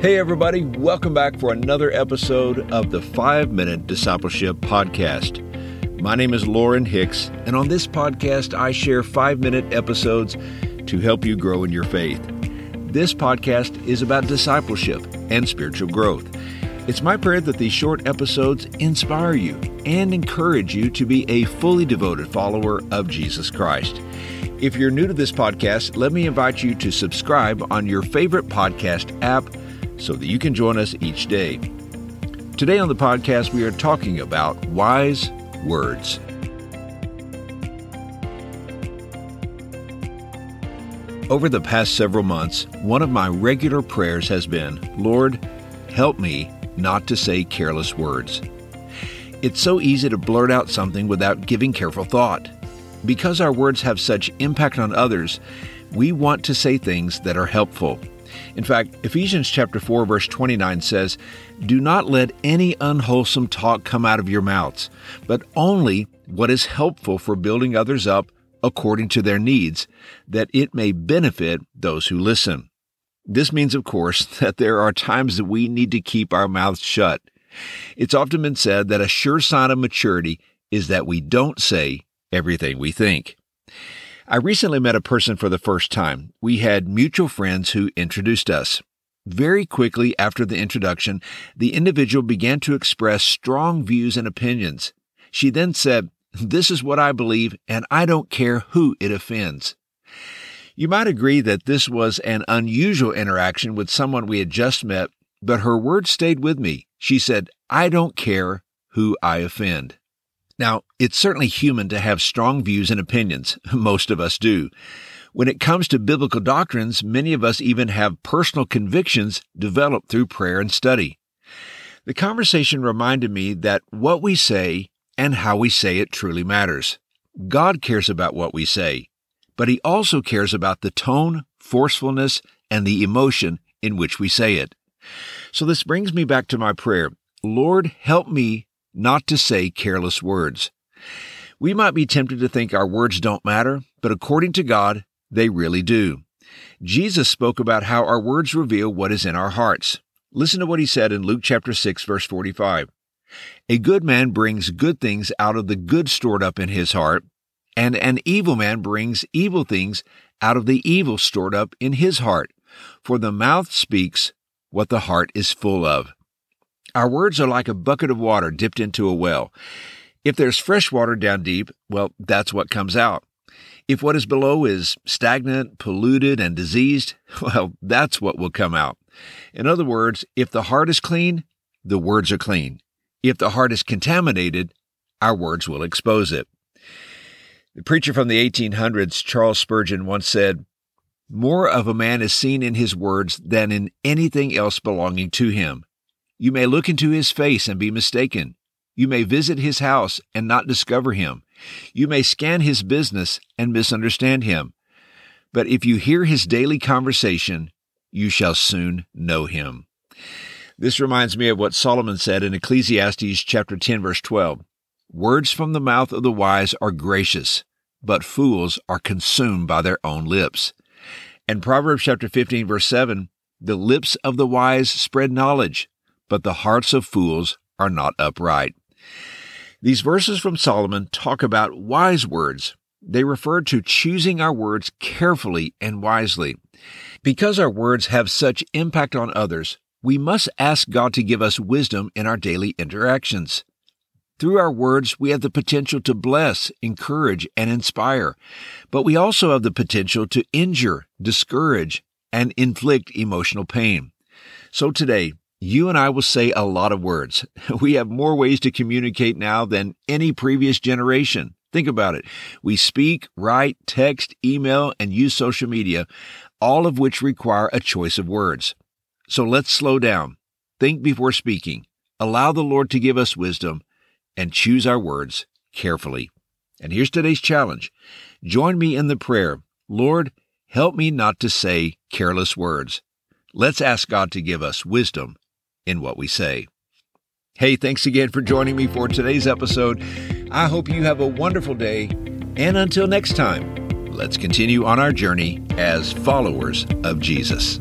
Hey, everybody, welcome back for another episode of the Five Minute Discipleship Podcast. My name is Lauren Hicks, and on this podcast, I share five minute episodes to help you grow in your faith. This podcast is about discipleship and spiritual growth. It's my prayer that these short episodes inspire you and encourage you to be a fully devoted follower of Jesus Christ. If you're new to this podcast, let me invite you to subscribe on your favorite podcast app so that you can join us each day. Today on the podcast, we are talking about wise words. Over the past several months, one of my regular prayers has been Lord, help me not to say careless words. It's so easy to blurt out something without giving careful thought. Because our words have such impact on others, we want to say things that are helpful. In fact, Ephesians chapter 4 verse 29 says, "Do not let any unwholesome talk come out of your mouths, but only what is helpful for building others up according to their needs, that it may benefit those who listen." This means, of course, that there are times that we need to keep our mouths shut. It's often been said that a sure sign of maturity is that we don't say everything we think. I recently met a person for the first time. We had mutual friends who introduced us. Very quickly after the introduction, the individual began to express strong views and opinions. She then said, This is what I believe, and I don't care who it offends. You might agree that this was an unusual interaction with someone we had just met, but her words stayed with me. She said, I don't care who I offend. Now, it's certainly human to have strong views and opinions. Most of us do. When it comes to biblical doctrines, many of us even have personal convictions developed through prayer and study. The conversation reminded me that what we say and how we say it truly matters. God cares about what we say, but He also cares about the tone, forcefulness, and the emotion in which we say it. So this brings me back to my prayer. Lord, help me not to say careless words. We might be tempted to think our words don't matter, but according to God, they really do. Jesus spoke about how our words reveal what is in our hearts. Listen to what he said in Luke chapter 6 verse 45. A good man brings good things out of the good stored up in his heart, and an evil man brings evil things out of the evil stored up in his heart. For the mouth speaks what the heart is full of. Our words are like a bucket of water dipped into a well. If there's fresh water down deep, well, that's what comes out. If what is below is stagnant, polluted, and diseased, well, that's what will come out. In other words, if the heart is clean, the words are clean. If the heart is contaminated, our words will expose it. The preacher from the 1800s, Charles Spurgeon, once said, More of a man is seen in his words than in anything else belonging to him. You may look into his face and be mistaken. You may visit his house and not discover him. You may scan his business and misunderstand him. But if you hear his daily conversation, you shall soon know him. This reminds me of what Solomon said in Ecclesiastes chapter 10 verse 12. Words from the mouth of the wise are gracious, but fools are consumed by their own lips. And Proverbs chapter 15 verse 7, the lips of the wise spread knowledge, but the hearts of fools are not upright. These verses from Solomon talk about wise words. They refer to choosing our words carefully and wisely. Because our words have such impact on others, we must ask God to give us wisdom in our daily interactions. Through our words, we have the potential to bless, encourage, and inspire, but we also have the potential to injure, discourage, and inflict emotional pain. So today, you and I will say a lot of words. We have more ways to communicate now than any previous generation. Think about it. We speak, write, text, email, and use social media, all of which require a choice of words. So let's slow down. Think before speaking. Allow the Lord to give us wisdom and choose our words carefully. And here's today's challenge. Join me in the prayer. Lord, help me not to say careless words. Let's ask God to give us wisdom in what we say. Hey, thanks again for joining me for today's episode. I hope you have a wonderful day. And until next time, let's continue on our journey as followers of Jesus.